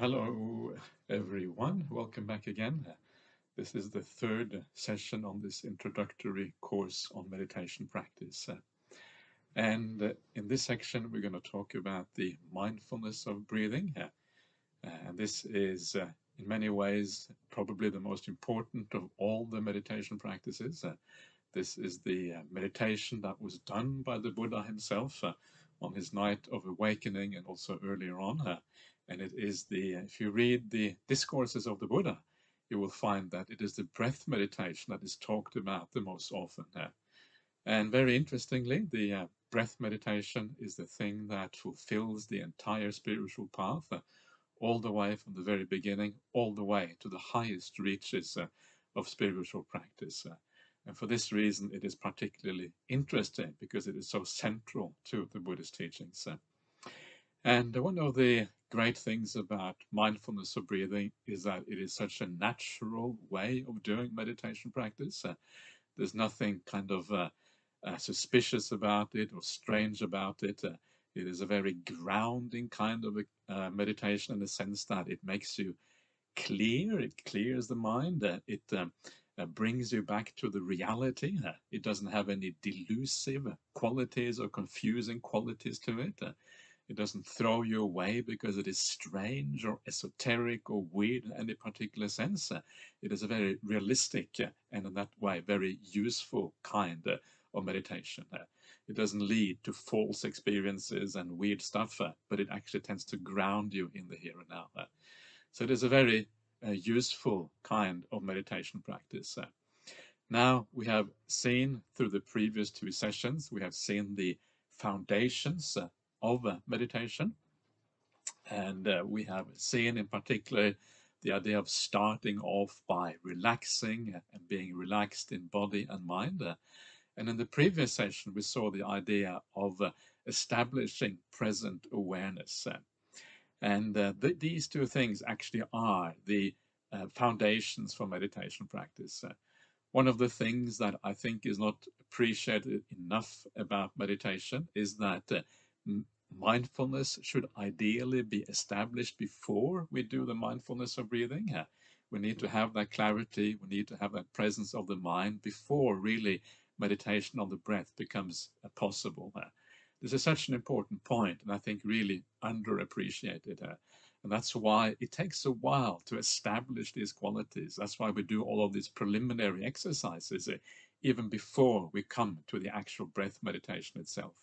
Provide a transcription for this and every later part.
Hello, everyone. Welcome back again. This is the third session on this introductory course on meditation practice. And in this section, we're going to talk about the mindfulness of breathing. And this is, in many ways, probably the most important of all the meditation practices. This is the meditation that was done by the Buddha himself on his night of awakening and also earlier on. And it is the, if you read the discourses of the Buddha, you will find that it is the breath meditation that is talked about the most often. And very interestingly, the uh, breath meditation is the thing that fulfills the entire spiritual path, uh, all the way from the very beginning, all the way to the highest reaches uh, of spiritual practice. And for this reason, it is particularly interesting because it is so central to the Buddhist teachings. And one of the great things about mindfulness of breathing is that it is such a natural way of doing meditation practice. Uh, there's nothing kind of uh, uh, suspicious about it or strange about it. Uh, it is a very grounding kind of a, uh, meditation in the sense that it makes you clear, it clears the mind, uh, it um, uh, brings you back to the reality. Uh, it doesn't have any delusive qualities or confusing qualities to it. Uh, it doesn't throw you away because it is strange or esoteric or weird in any particular sense. Uh, it is a very realistic uh, and in that way very useful kind uh, of meditation. It doesn't lead to false experiences and weird stuff, but it actually tends to ground you in the here and now. So it is a very a useful kind of meditation practice. Now we have seen through the previous two sessions, we have seen the foundations of meditation. And uh, we have seen in particular the idea of starting off by relaxing and being relaxed in body and mind. And in the previous session, we saw the idea of establishing present awareness. And uh, th these two things actually are the uh, foundations for meditation practice. Uh, one of the things that I think is not appreciated enough about meditation is that uh, mindfulness should ideally be established before we do the mindfulness of breathing. We need to have that clarity, we need to have that presence of the mind before really meditation on the breath becomes possible. This is such an important point, and I think really underappreciated. And that's why it takes a while to establish these qualities. That's why we do all of these preliminary exercises even before we come to the actual breath meditation itself.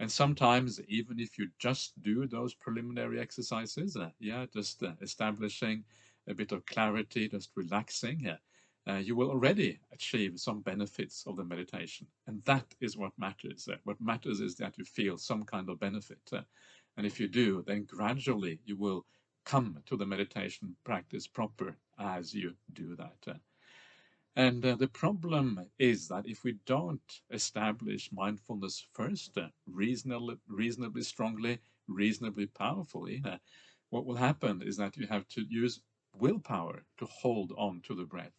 And sometimes, even if you just do those preliminary exercises, uh, yeah, just uh, establishing a bit of clarity, just relaxing, uh, uh, you will already achieve some benefits of the meditation. And that is what matters. Uh, what matters is that you feel some kind of benefit. Uh, and if you do, then gradually you will come to the meditation practice proper as you do that. And uh, the problem is that if we don't establish mindfulness first, uh, reasonably, reasonably strongly, reasonably powerfully, uh, what will happen is that you have to use willpower to hold on to the breath.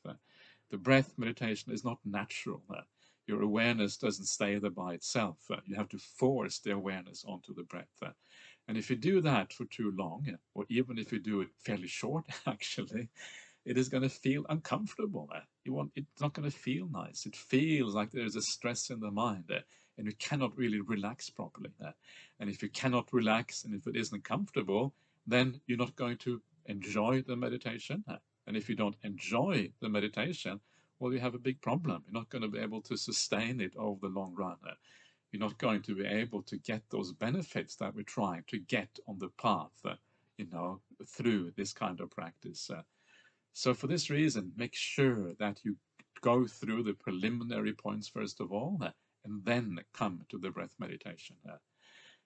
The breath meditation is not natural. Uh, your awareness doesn't stay there by itself. Uh, you have to force the awareness onto the breath. Uh, and if you do that for too long, or even if you do it fairly short, actually, it is going to feel uncomfortable. You want, it's not going to feel nice. It feels like there's a stress in the mind and you cannot really relax properly. And if you cannot relax and if it isn't comfortable, then you're not going to enjoy the meditation. And if you don't enjoy the meditation, well, you have a big problem. You're not going to be able to sustain it over the long run. You're not going to be able to get those benefits that we're trying to get on the path, uh, you know, through this kind of practice. Uh, so for this reason, make sure that you go through the preliminary points first of all, uh, and then come to the breath meditation. Uh.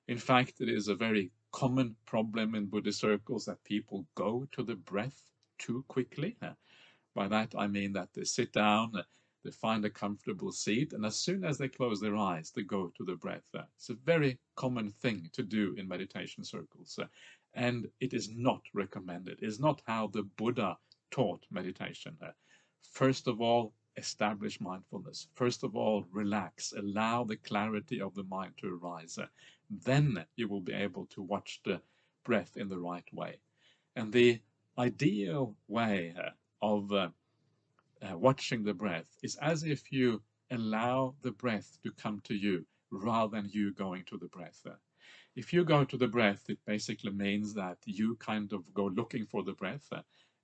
In fact, it is a very common problem in Buddhist circles that people go to the breath too quickly. Uh. By that I mean that they sit down, uh, they find a comfortable seat, and as soon as they close their eyes, they go to the breath. It's a very common thing to do in meditation circles, and it is not recommended. It is not how the Buddha taught meditation. First of all, establish mindfulness. First of all, relax, allow the clarity of the mind to arise. Then you will be able to watch the breath in the right way. And the ideal way uh, of uh, uh, watching the breath is as if you allow the breath to come to you rather than you going to the breath. Uh, if you go to the breath, it basically means that you kind of go looking for the breath.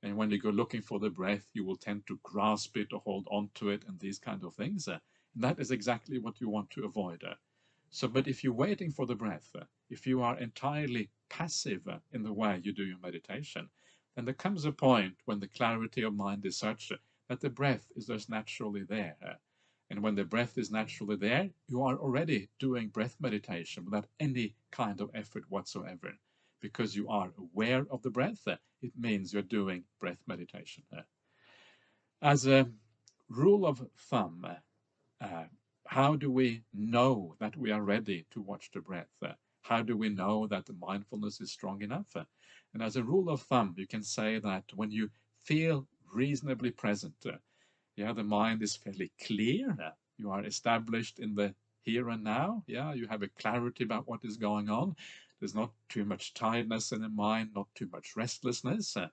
And when you go looking for the breath, you will tend to grasp it or hold on to it and these kind of things. Uh, that is exactly what you want to avoid. Uh. So, but if you're waiting for the breath, uh, if you are entirely passive in the way you do your meditation, then there comes a point when the clarity of mind is such that the breath is just naturally there. And when the breath is naturally there, you are already doing breath meditation without any kind of effort whatsoever. Because you are aware of the breath, it means you're doing breath meditation. As a rule of thumb, uh, how do we know that we are ready to watch the breath? how do we know that the mindfulness is strong enough? and as a rule of thumb, you can say that when you feel reasonably present, uh, yeah, the mind is fairly clear. Uh, you are established in the here and now. Yeah, you have a clarity about what is going on. There's not too much tiredness in the mind, not too much restlessness. Uh,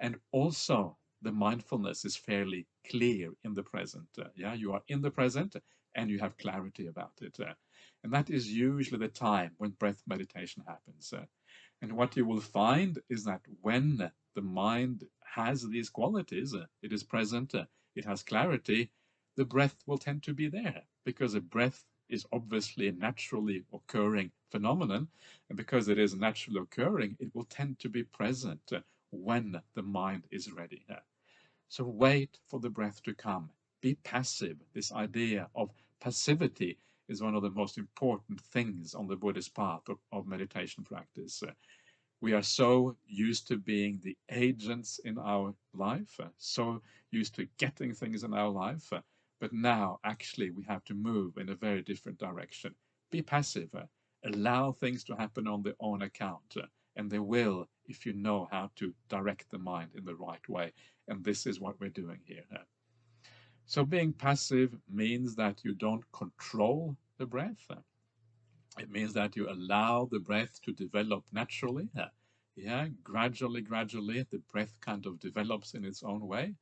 and also, the mindfulness is fairly clear in the present. Uh, yeah, you are in the present and you have clarity about it. Uh, and that is usually the time when breath meditation happens. And what you will find is that when the mind has these qualities, it is present, it has clarity, the breath will tend to be there because a breath is obviously a naturally occurring phenomenon. And because it is naturally occurring, it will tend to be present when the mind is ready. So wait for the breath to come. Be passive. This idea of passivity is one of the most important things on the Buddhist path of, of meditation practice. We are so used to being the agents in our life, so used to getting things in our life, but now actually we have to move in a very different direction. Be passive, uh, allow things to happen on their own account, uh, and they will if you know how to direct the mind in the right way. And this is what we're doing here. Uh. So being passive means that you don't control the breath. It means that you allow the breath to develop naturally. Yeah, gradually, gradually, the breath kind of develops in its own way.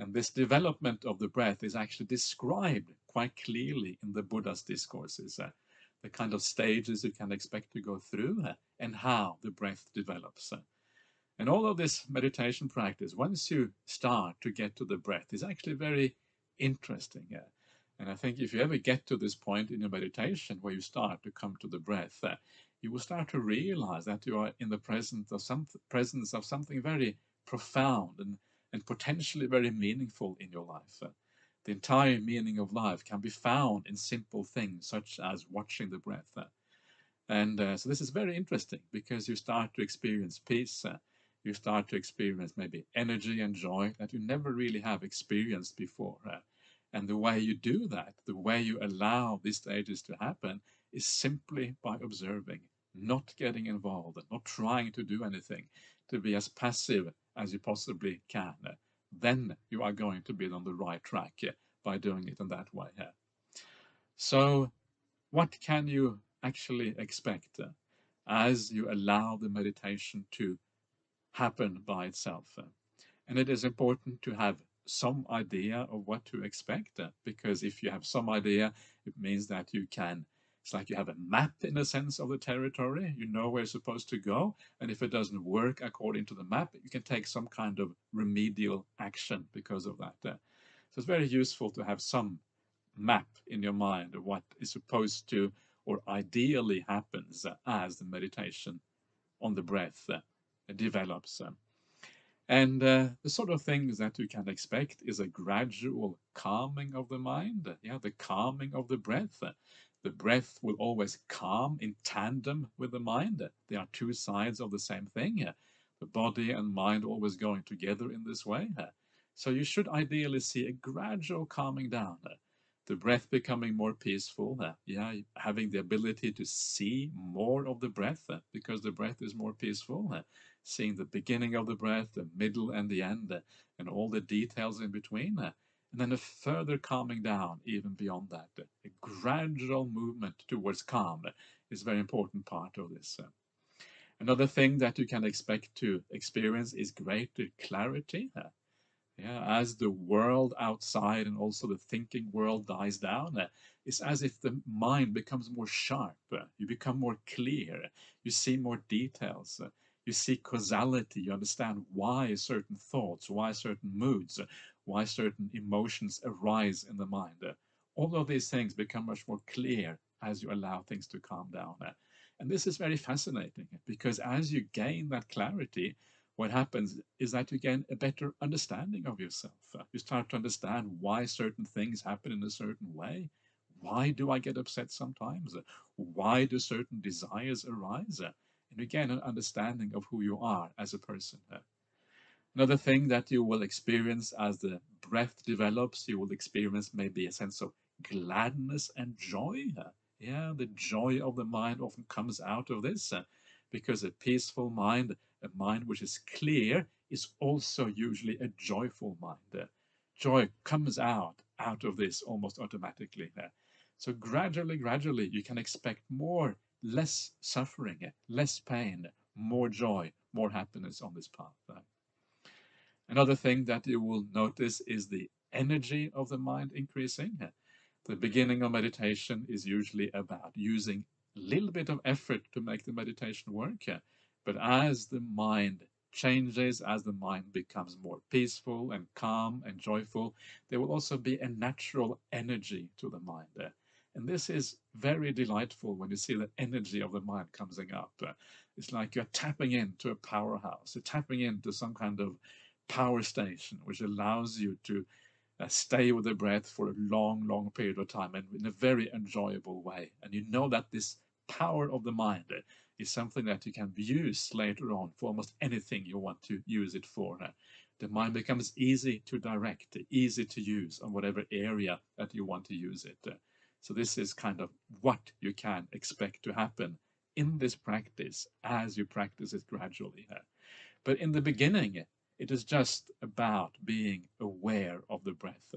And this development of the breath is actually described quite clearly in the Buddha's discourses. Uh, the kind of stages you can expect to go through uh, and how the breath develops. Uh, and all of this meditation practice, once you start to get to the breath, is actually very interesting. Uh, and I think if you ever get to this point in your meditation where you start to come to the breath, uh, you will start to realize that you are in the presence of some presence of something very profound and, and potentially very meaningful in your life. Uh, the entire meaning of life can be found in simple things such as watching the breath. Uh, and uh, so this is very interesting because you start to experience peace. Uh, you start to experience maybe energy and joy that you never really have experienced before. Uh, and the way you do that, the way you allow these stages to happen, is simply by observing, not getting involved, not trying to do anything, to be as passive as you possibly can. Then you are going to be on the right track by doing it in that way. So, what can you actually expect as you allow the meditation to happen by itself? And it is important to have some idea of what to expect because if you have some idea it means that you can it's like you have a map in a sense of the territory you know where you're supposed to go and if it doesn't work according to the map you can take some kind of remedial action because of that uh. so it's very useful to have some map in your mind of what is supposed to or ideally happens as the meditation on the breath uh, develops uh. And uh, the sort of things that you can expect is a gradual calming of the mind, yeah, the calming of the breath. The breath will always calm in tandem with the mind. They are two sides of the same thing. The body and mind always going together in this way. So you should ideally see a gradual calming down. The breath becoming more peaceful, yeah, having the ability to see more of the breath because the breath is more peaceful seeing the beginning of the breath, the middle and the end, and all the details in between. And then a further calming down even beyond that. A gradual movement towards calm is a very important part of this. Another thing that you can expect to experience is greater clarity. Uh, yeah, as the world outside and also the thinking world dies down, uh, it's as if the mind becomes more sharp. Uh, you become more clear. You see more details. You see causality. You understand why certain thoughts, why certain moods, why certain emotions arise in the mind. All of these things become much more clear as you allow things to calm down. And this is very fascinating because as you gain that clarity, what happens is that you gain a better understanding of yourself. You start to understand why certain things happen in a certain way. Why do I get upset sometimes? Why do certain desires arise? Uh, and you an understanding of who you are as a person. Uh. Another thing that you will experience as the breath develops, you will experience maybe a sense of gladness and joy. Uh. Yeah, the joy of the mind often comes out of this uh, because a peaceful mind a mind which is clear is also usually a joyful mind. Joy comes out out of this almost automatically. So gradually, gradually, you can expect more, less suffering, less pain, more joy, more happiness on this path. Another thing that you will notice is the energy of the mind increasing. The beginning of meditation is usually about using a little bit of effort to make the meditation work. But as the mind changes, as the mind becomes more peaceful and calm and joyful, there will also be a natural energy to the mind. And this is very delightful when you see the energy of the mind coming up. It's like you're tapping into a powerhouse, you're tapping into some kind of power station, which allows you to uh, stay with the breath for a long, long period of time and in a very enjoyable way. And you know that this power of the mind is something that you can use later on for almost anything you want to use it for. The mind becomes easy to direct, easy to use on whatever area that you want to use it. So this is kind of what you can expect to happen in this practice as you practice it gradually. But in the beginning, it is just about being aware of the breath.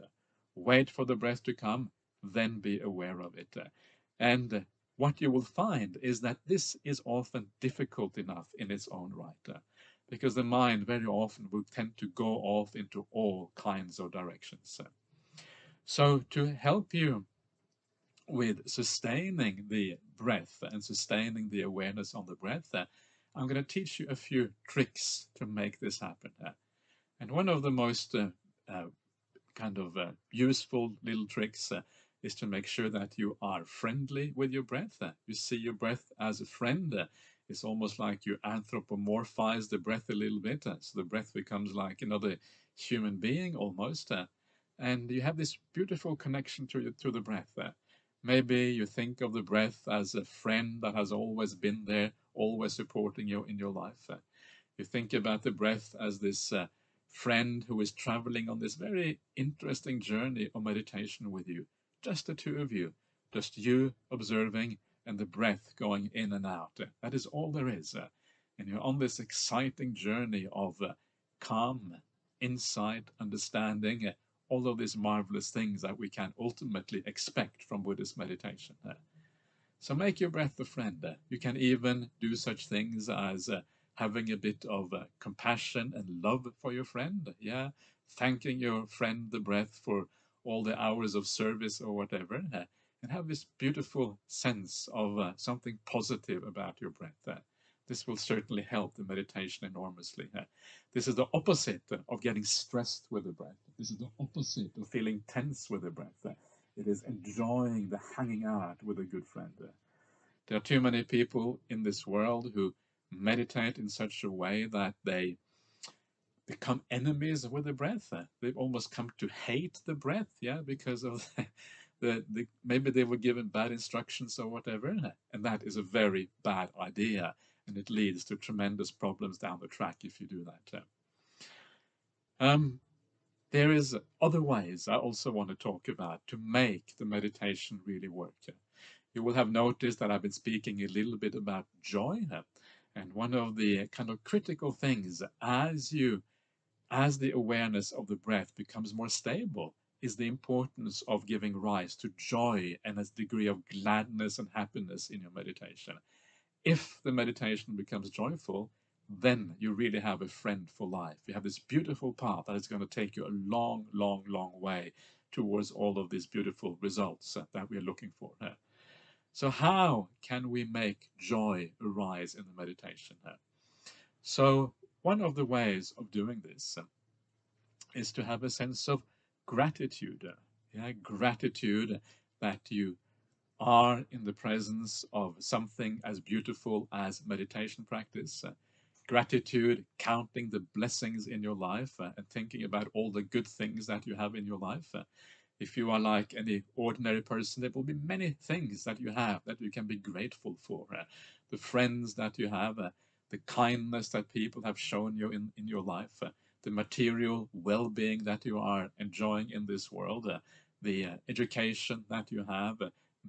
Wait for the breath to come, then be aware of it. And what you will find is that this is often difficult enough in its own right, because the mind very often will tend to go off into all kinds of directions. So to help you with sustaining the breath and sustaining the awareness on the breath, uh, I'm going to teach you a few tricks to make this happen. Uh. And one of the most uh, uh kind of uh, useful little tricks uh, is to make sure that you are friendly with your breath. You see your breath as a friend. It's almost like you anthropomorphize the breath a little bit. So the breath becomes like another human being almost. And you have this beautiful connection to, to the breath. Maybe you think of the breath as a friend that has always been there, always supporting you in your life. You think about the breath as this uh, friend who is traveling on this very interesting journey of meditation with you just the two of you, just you observing and the breath going in and out. That is all there is. And you're on this exciting journey of uh, calm, insight, understanding, uh, all of these marvelous things that we can ultimately expect from Buddhist meditation. So make your breath a friend. You can even do such things as uh, having a bit of uh, compassion and love for your friend. Yeah, thanking your friend, the breath, for all the hours of service or whatever, and have this beautiful sense of uh, something positive about your breath. This will certainly help the meditation enormously. This is the opposite of getting stressed with the breath. This is the opposite of feeling tense with the breath. It is enjoying the hanging out with a good friend. There are too many people in this world who meditate in such a way that they become enemies with the breath. They've almost come to hate the breath, yeah, because of the, the, the, maybe they were given bad instructions or whatever, and that is a very bad idea, and it leads to tremendous problems down the track if you do that. Uh. Um, there is other ways I also want to talk about to make the meditation really work. Uh. You will have noticed that I've been speaking a little bit about joy. Uh, and one of the kind of critical things as you as the awareness of the breath becomes more stable, is the importance of giving rise to joy and a degree of gladness and happiness in your meditation. If the meditation becomes joyful, then you really have a friend for life. You have this beautiful path that is going to take you a long, long, long way towards all of these beautiful results that we are looking for. So how can we make joy arise in the meditation? So one of the ways of doing this is to have a sense of gratitude. Yeah, gratitude that you are in the presence of something as beautiful as meditation practice. Uh, gratitude, counting the blessings in your life uh, and thinking about all the good things that you have in your life. Uh, if you are like any ordinary person, there will be many things that you have that you can be grateful for. Uh, the friends that you have, uh, the kindness that people have shown you in, in your life, the material well-being that you are enjoying in this world, the education that you have,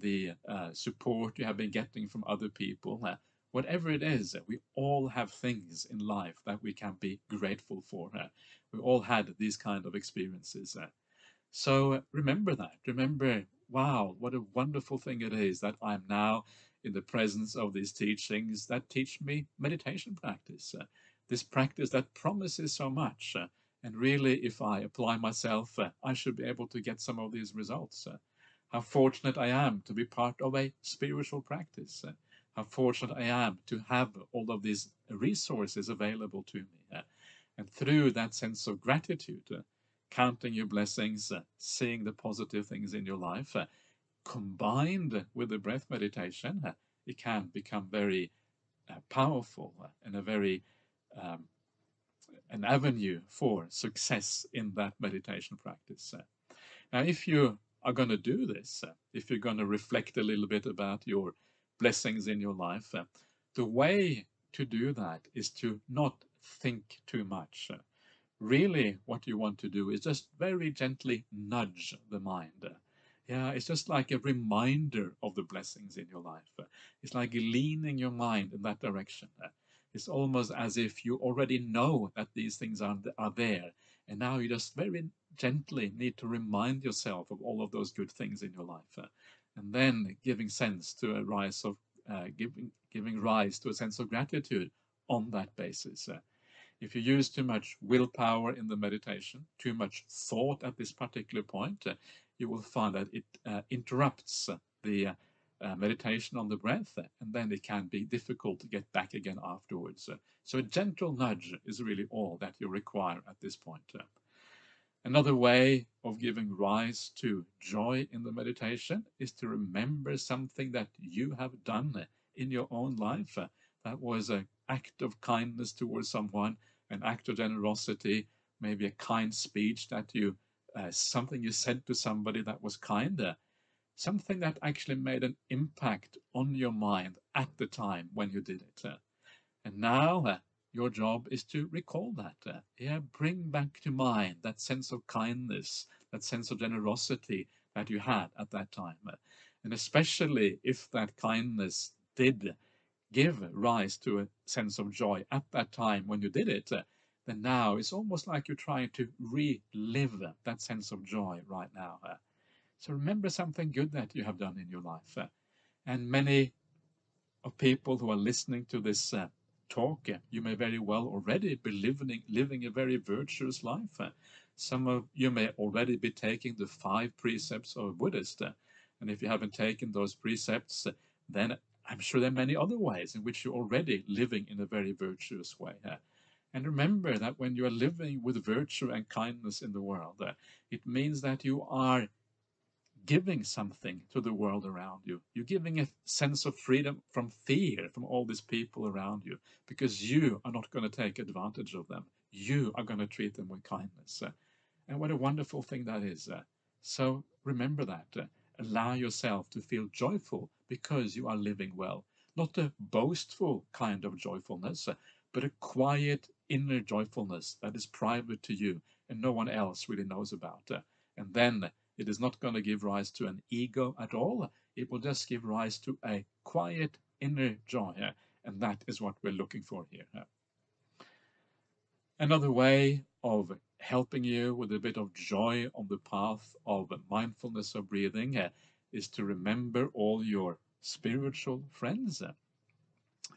the uh, support you have been getting from other people, uh, whatever it is, we all have things in life that we can be grateful for. Uh, we all had these kind of experiences. Uh. so uh, remember that. Remember, wow, what a wonderful thing it is that I'm now in the presence of these teachings that teach me meditation practice. Uh, this practice that promises so much. and really, if I apply myself, I should be able to get some of these results how fortunate I am to be part of a spiritual practice, eh? how fortunate I am to have all of these resources available to me. Eh? And through that sense of gratitude, eh, counting your blessings, seeing the positive things in your life, combined with the breath meditation, it can become very powerful and a very um, an avenue for success in that meditation practice. Now, if you are going to do this, uh, if you're going to reflect a little bit about your blessings in your life, uh, the way to do that is to not think too much. Uh, really, what you want to do is just very gently nudge the mind. Yeah, it's just like a reminder of the blessings in your life. It's like leaning your mind in that direction. It's almost as if you already know that these things are, are there. And now you just very gently need to remind yourself of all of those good things in your life. Uh, and then giving sense to a rise of uh, giving giving rise to a sense of gratitude on that basis. Uh, if you use too much willpower in the meditation, too much thought at this particular point, uh, you will find that it uh, interrupts the uh, meditation on the breath, and then it can be difficult to get back again afterwards. so a gentle nudge is really all that you require at this point. Another way of giving rise to joy in the meditation is to remember something that you have done in your own life. That was an act of kindness towards someone, an act of generosity, maybe a kind speech that you, uh, something you said to somebody that was kinder, something that actually made an impact on your mind at the time when you did it. And now uh, your job is to recall that. Uh, yeah, bring back to mind that sense of kindness, that sense of generosity that you had at that time. And especially if that kindness did give rise to a sense of joy at that time when you did it, uh, then now it's almost like you're trying to relive that sense of joy right now. Uh. So remember something good that you have done in your life. And many of people who are listening to this talk, you may very well already be living, living a very virtuous life. Some of you may already be taking the five precepts of Buddhist. Uh, and if you haven't taken those precepts, uh, then I'm sure there are many other ways in which you're already living in a very virtuous way. Uh. And remember that when you are living with virtue and kindness in the world, it means that you are giving something to the world around you. You're giving a sense of freedom from fear from all these people around you because you are not going to take advantage of them. You are going to treat them with kindness. Uh, and what a wonderful thing that is. Uh, so remember that. Uh, allow yourself to feel joyful because you are living well. Not a boastful kind of joyfulness, but a quiet inner joyfulness that is private to you and no one else really knows about. And then it is not going to give rise to an ego at all. It will just give rise to a quiet inner joy. And that is what we're looking for here. Another way of helping you with a bit of joy on the path of mindfulness of breathing is to remember all your spiritual friends.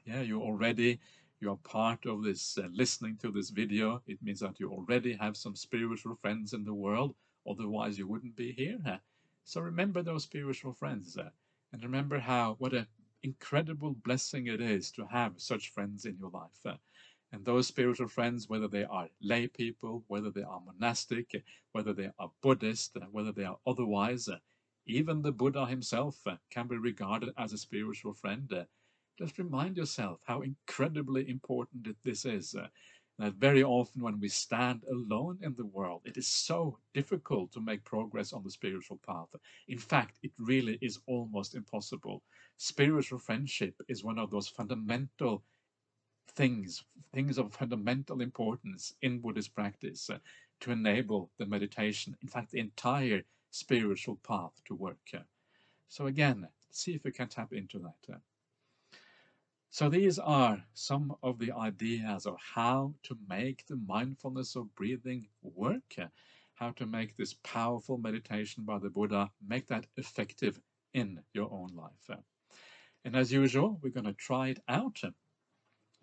Yeah, you already you are part of this uh, listening to this video. It means that you already have some spiritual friends in the world. Otherwise, you wouldn't be here. So remember those spiritual friends, uh, and remember how what an incredible blessing it is to have such friends in your life. Uh, and those spiritual friends, whether they are lay people, whether they are monastic, whether they are Buddhist, uh, whether they are otherwise, even the Buddha himself can be regarded as a spiritual friend. Just remind yourself how incredibly important this is. That very often when we stand alone in the world, it is so difficult to make progress on the spiritual path. In fact, it really is almost impossible. Spiritual friendship is one of those fundamental things, things of fundamental importance in Buddhist practice uh, to enable the meditation, in fact, the entire spiritual path to work. Uh. So again, see if you can tap into that. So these are some of the ideas of how to make the mindfulness of breathing work, how to make this powerful meditation by the Buddha, make that effective in your own life. And as usual, we're going to try it out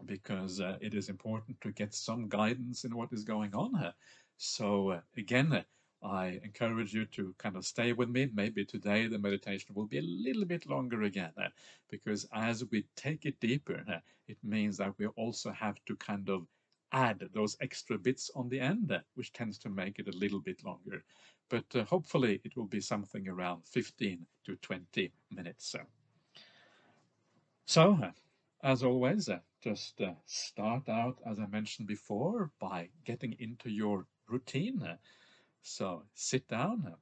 because uh, it is important to get some guidance in what is going on here. So uh, again, I encourage you to kind of stay with me. Maybe today the meditation will be a little bit longer again, uh, because as we take it deeper, uh, it means that we also have to kind of add those extra bits on the end, uh, which tends to make it a little bit longer. But hopefully it will be something around 15 to 20 minutes. So, as always, just uh, start out, as I mentioned before, by getting into your routine. So sit down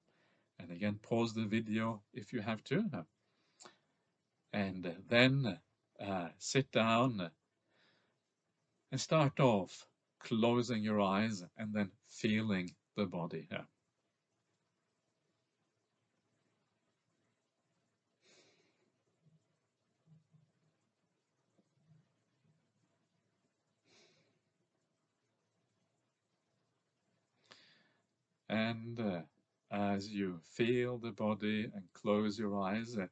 and again pause the video if you have to. And then uh, sit down and start off closing your eyes and then feeling the body. And uh, as you feel the body and close your eyes, uh,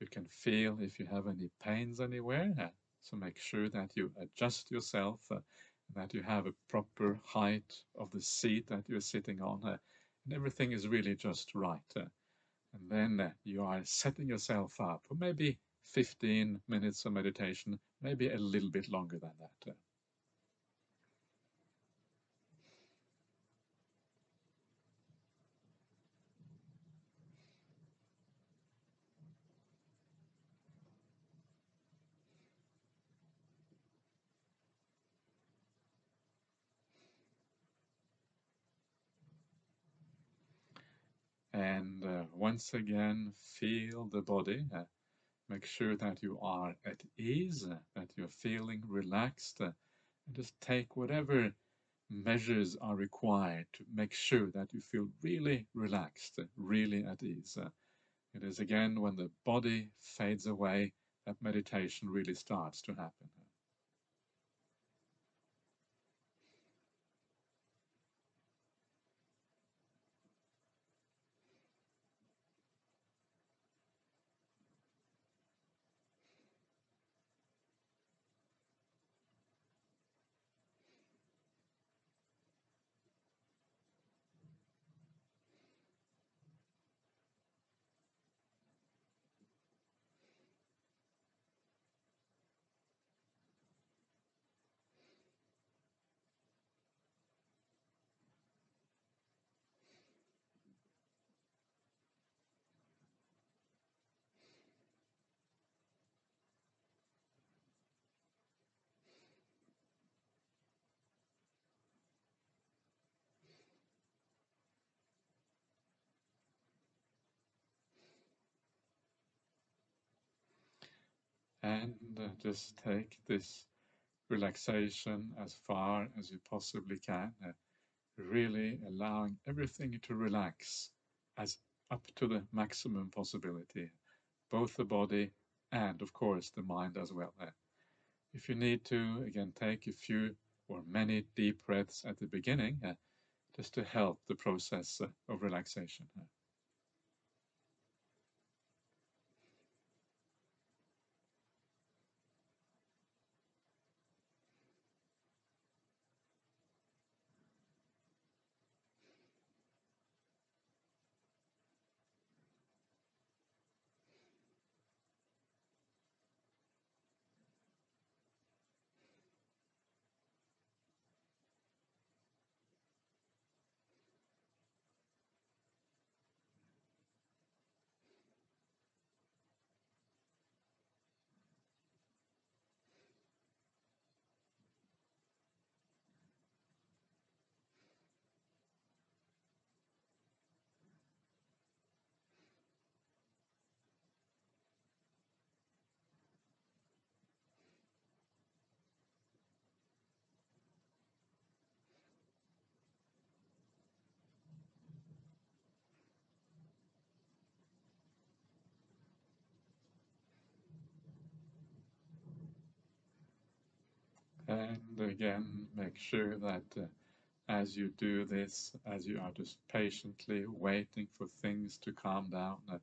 you can feel if you have any pains anywhere. Uh, so make sure that you adjust yourself, uh, that you have a proper height of the seat that you're sitting on, uh, and everything is really just right. And then you are setting yourself up for maybe 15 minutes of meditation, maybe a little bit longer than that. And uh, once again, feel the body. Uh, make sure that you are at ease, uh, that you're feeling relaxed, uh, and just take whatever measures are required to make sure that you feel really relaxed, really at ease. It is again when the body fades away that meditation really starts to happen. And uh, just take this relaxation as far as you possibly can, uh, really allowing everything to relax as up to the maximum possibility, both the body and of course the mind as well. Uh, if you need to, again, take a few or many deep breaths at the beginning, just to help the process of relaxation. And again, make sure that uh, as you do this, as you are just patiently waiting for things to calm down, uh,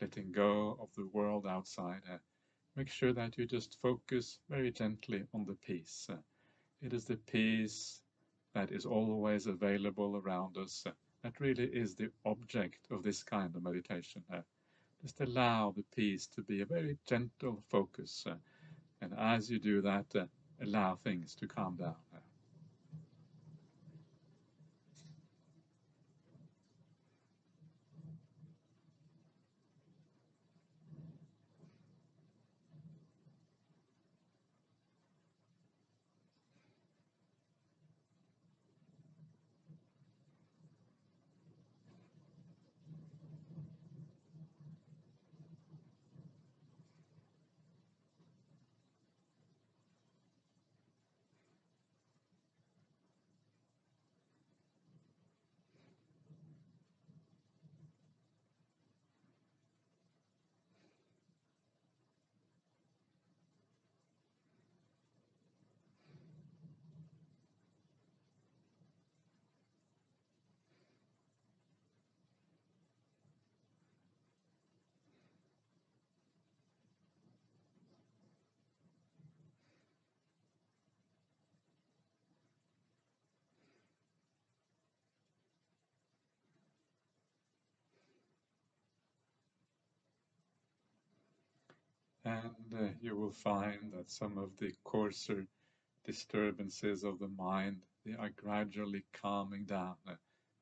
letting go of the world outside, uh, make sure that you just focus very gently on the peace. Uh, it is the peace that is always available around us uh, that really is the object of this kind of meditation. Uh, just allow the peace to be a very gentle focus. And as you do that, allow things to calm down. And uh, you will find that some of the coarser disturbances of the mind they are gradually calming down uh,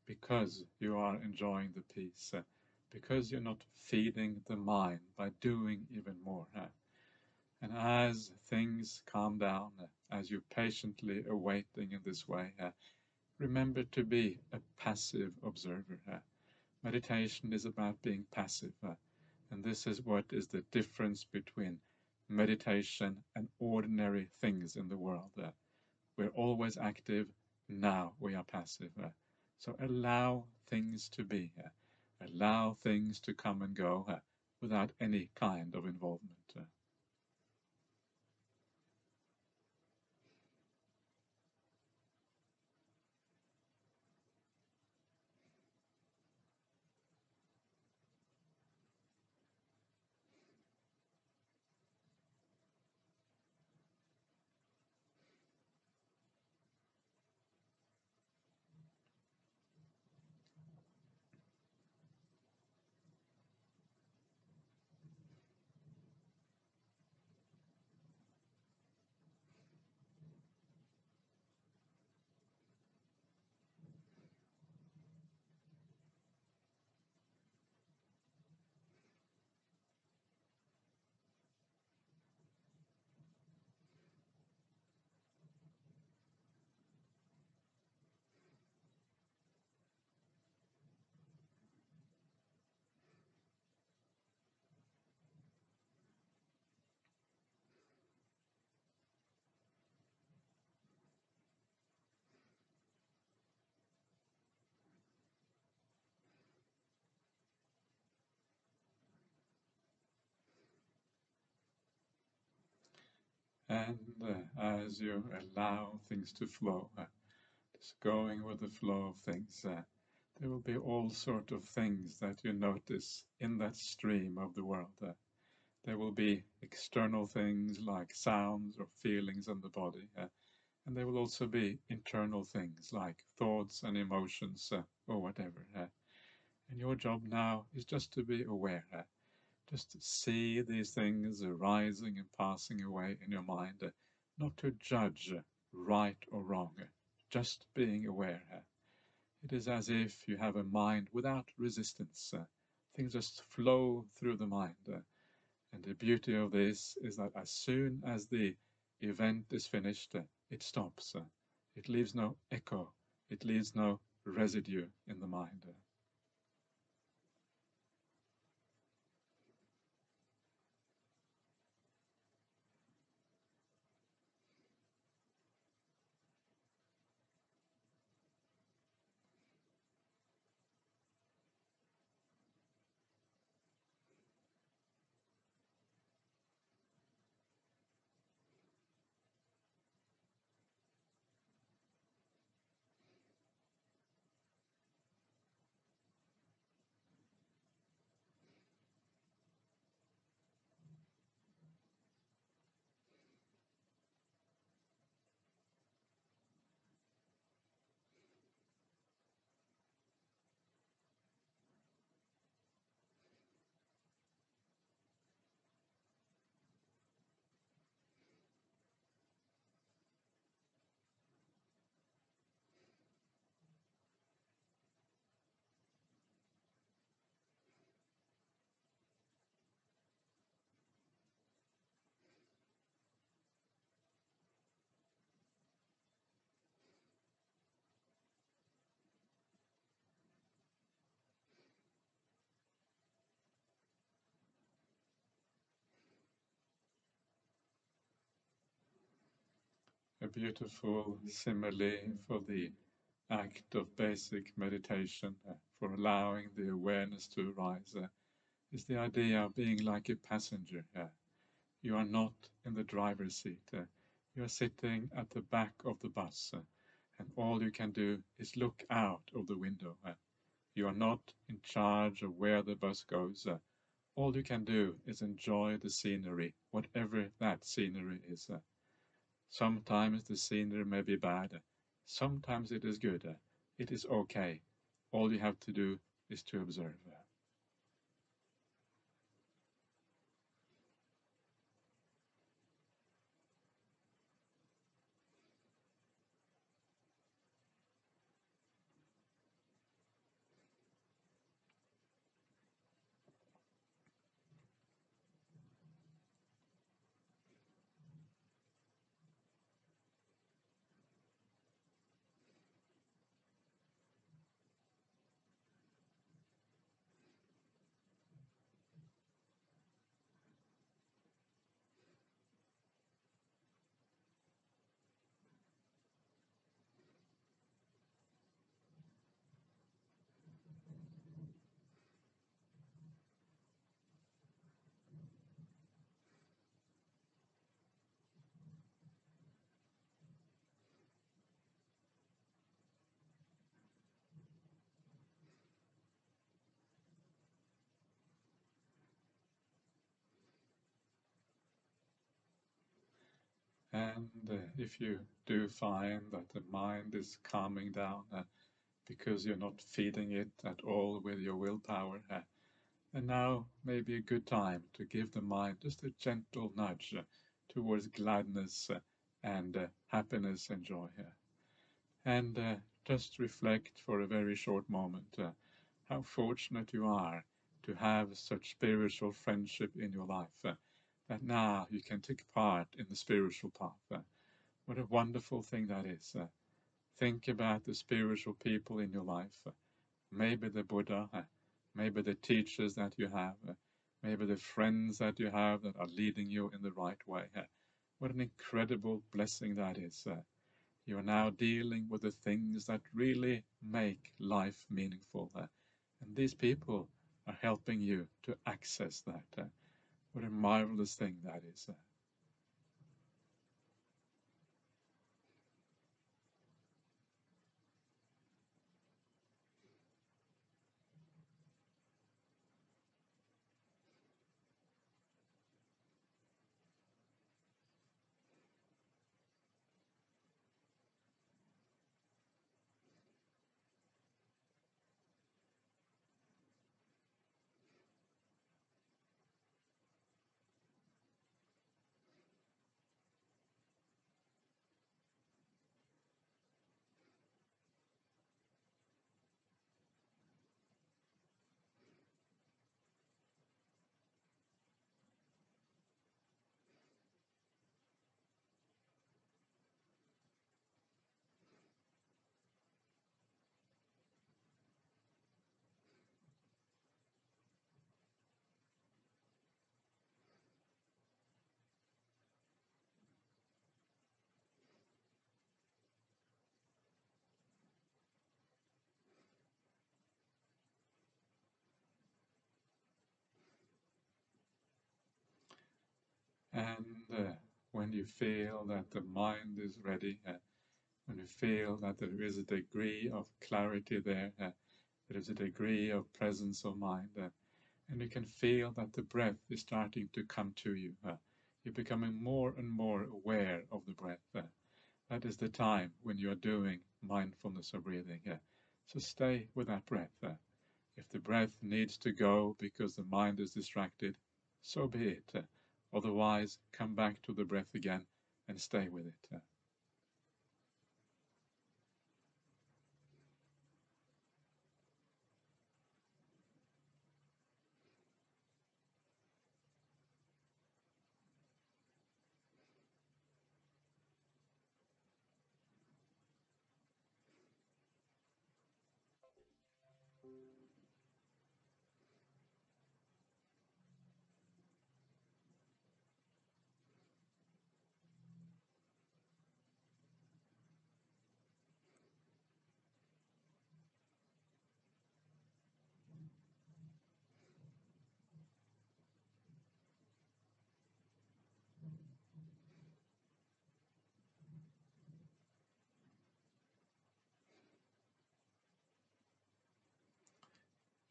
because you are enjoying the peace uh, because you're not feeding the mind by doing even more uh, and as things calm down as you're patiently awaiting in this way remember to be a passive observer meditation is about being passive and this is what is the difference between meditation and ordinary things in the world. Uh, we're always active, now we are passive. Uh, so allow things to be, uh, allow things to come and go uh, without any kind of involvement. Uh. And as you allow things to flow, uh, just going with the flow of things, uh, there will be all sort of things that you notice in that stream of the world. Uh, there will be external things like sounds or feelings in the body, uh, and there will also be internal things like thoughts and emotions uh, or whatever. Uh, and your job now is just to be aware. Just to see these things arising and passing away in your mind, uh, not to judge uh, right or wrong, uh, just being aware. It is as if you have a mind without resistance. Things just flow through the mind. And the beauty of this is that as soon as the event is finished, it stops. It leaves no echo. It leaves no residue in the mind. Beautiful simile for the act of basic meditation, uh, for allowing the awareness to arise, uh, is the idea of being like a passenger. Uh, you are not in the driver's seat. You are sitting at the back of the bus, and all you can do is look out of the window. You are not in charge of where the bus goes. all you can do is enjoy the scenery, whatever that scenery is. Sometimes the scenery may be bad, sometimes it is good. It is okay. All you have to do is to observe. And uh, if you do find that the mind is calming down uh, because you're not feeding it at all with your willpower, uh, and now may be a good time to give the mind just a gentle nudge uh, towards gladness uh, and uh, happiness and joy. and just reflect for a very short moment how fortunate you are to have such spiritual friendship in your life that now you can take part in the spiritual path. Uh, what a wonderful thing that is. Uh, think about the spiritual people in your life. Uh, maybe the Buddha, uh, maybe the teachers that you have, uh, maybe the friends that you have that are leading you in the right way. Uh, what an incredible blessing that is. you are now dealing with the things that really make life meaningful. and these people are helping you to access that. What a marvelous thing that is. Eh? And uh, when you feel that the mind is ready, uh, when you feel that there is a degree of clarity there, uh, there is a degree of presence of mind, uh, and you can feel that the breath is starting to come to you. Uh, you're becoming more and more aware of the breath. Uh, that is the time when you are doing mindfulness of breathing. so stay with that breath. if the breath needs to go because the mind is distracted, so be it. Otherwise, come back to the breath again and stay with it.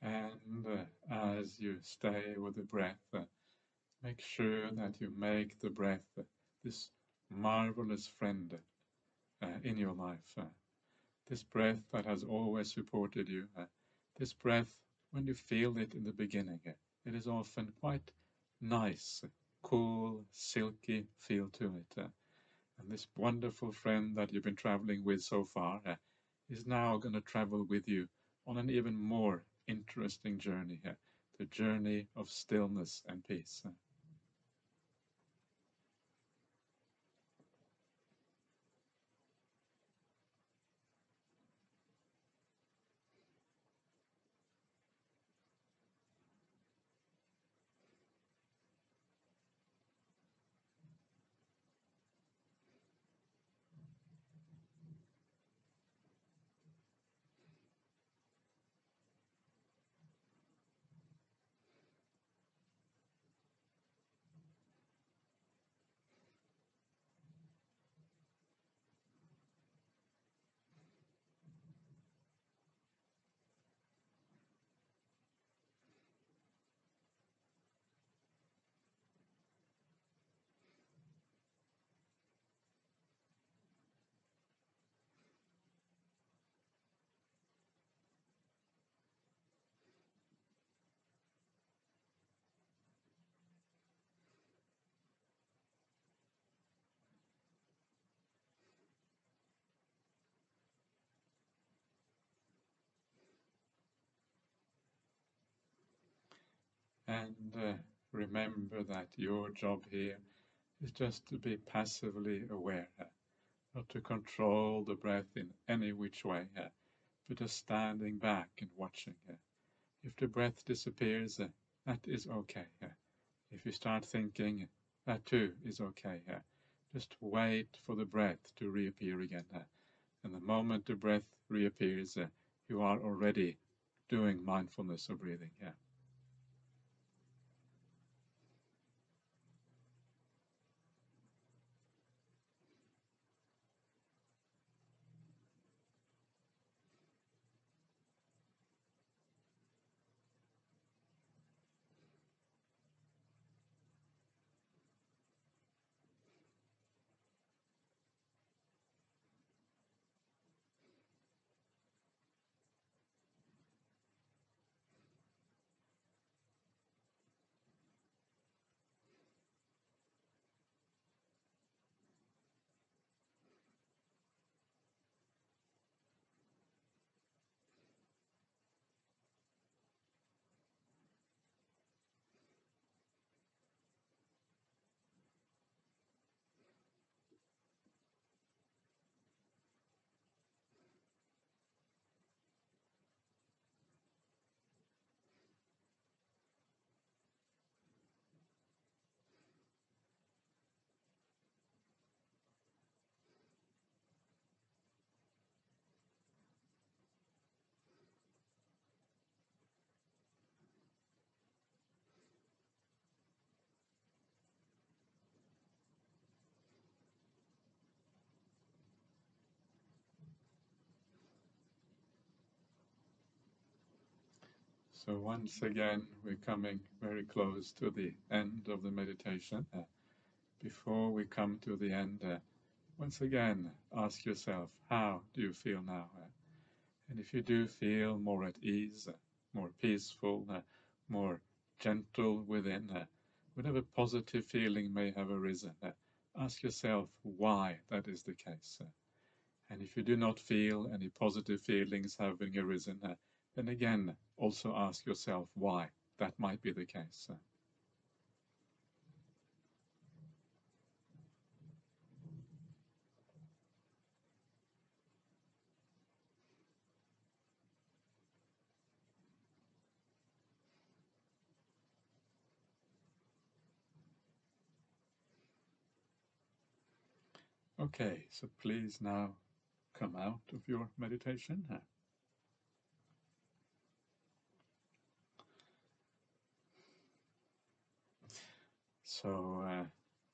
And uh, as you stay with the breath, uh, make sure that you make the breath uh, this marvelous friend uh, in your life. Uh, this breath that has always supported you. Uh, this breath, when you feel it in the beginning, it is often quite nice, cool, silky feel to it. and this wonderful friend that you've been traveling with so far is now going to travel with you on an even more interesting journey here, the journey of stillness and peace. And uh, remember that your job here is just to be passively aware, uh, not to control the breath in any which way, uh, but just standing back and watching. Uh. If the breath disappears, uh, that is okay. Uh. If you start thinking, that too is okay. Just wait for the breath to reappear again. And the moment the breath reappears, you are already doing mindfulness of breathing. Yeah. So once again, we're coming very close to the end of the meditation. Uh, before we come to the end, uh, once again, ask yourself, how do you feel now? Uh, and if you do feel more at ease, uh, more peaceful, uh, more gentle within, uh, whatever positive feeling may have arisen, ask yourself why that is the case. and if you do not feel any positive feelings having arisen, then again, also ask yourself why that might be the case. Uh. Okay, so please now come out of your meditation. So uh,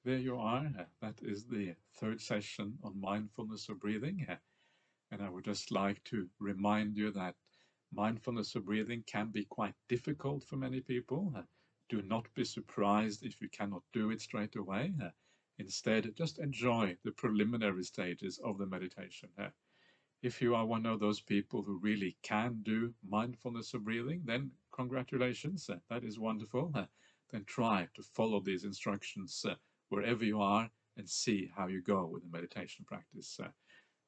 there you are. That is the third session on mindfulness of breathing. And I would just like to remind you that mindfulness of breathing can be quite difficult for many people. Uh, do not be surprised if you cannot do it straight away. Uh, instead, just enjoy the preliminary stages of the meditation. Uh, if you are one of those people who really can do mindfulness of breathing, then congratulations, uh, that is wonderful. Uh, then try to follow these instructions uh, wherever you are and see how you go with the meditation practice.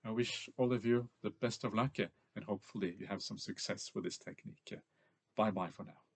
I wish all of you the best of luck and hopefully you have some success with this technique. Bye bye for now.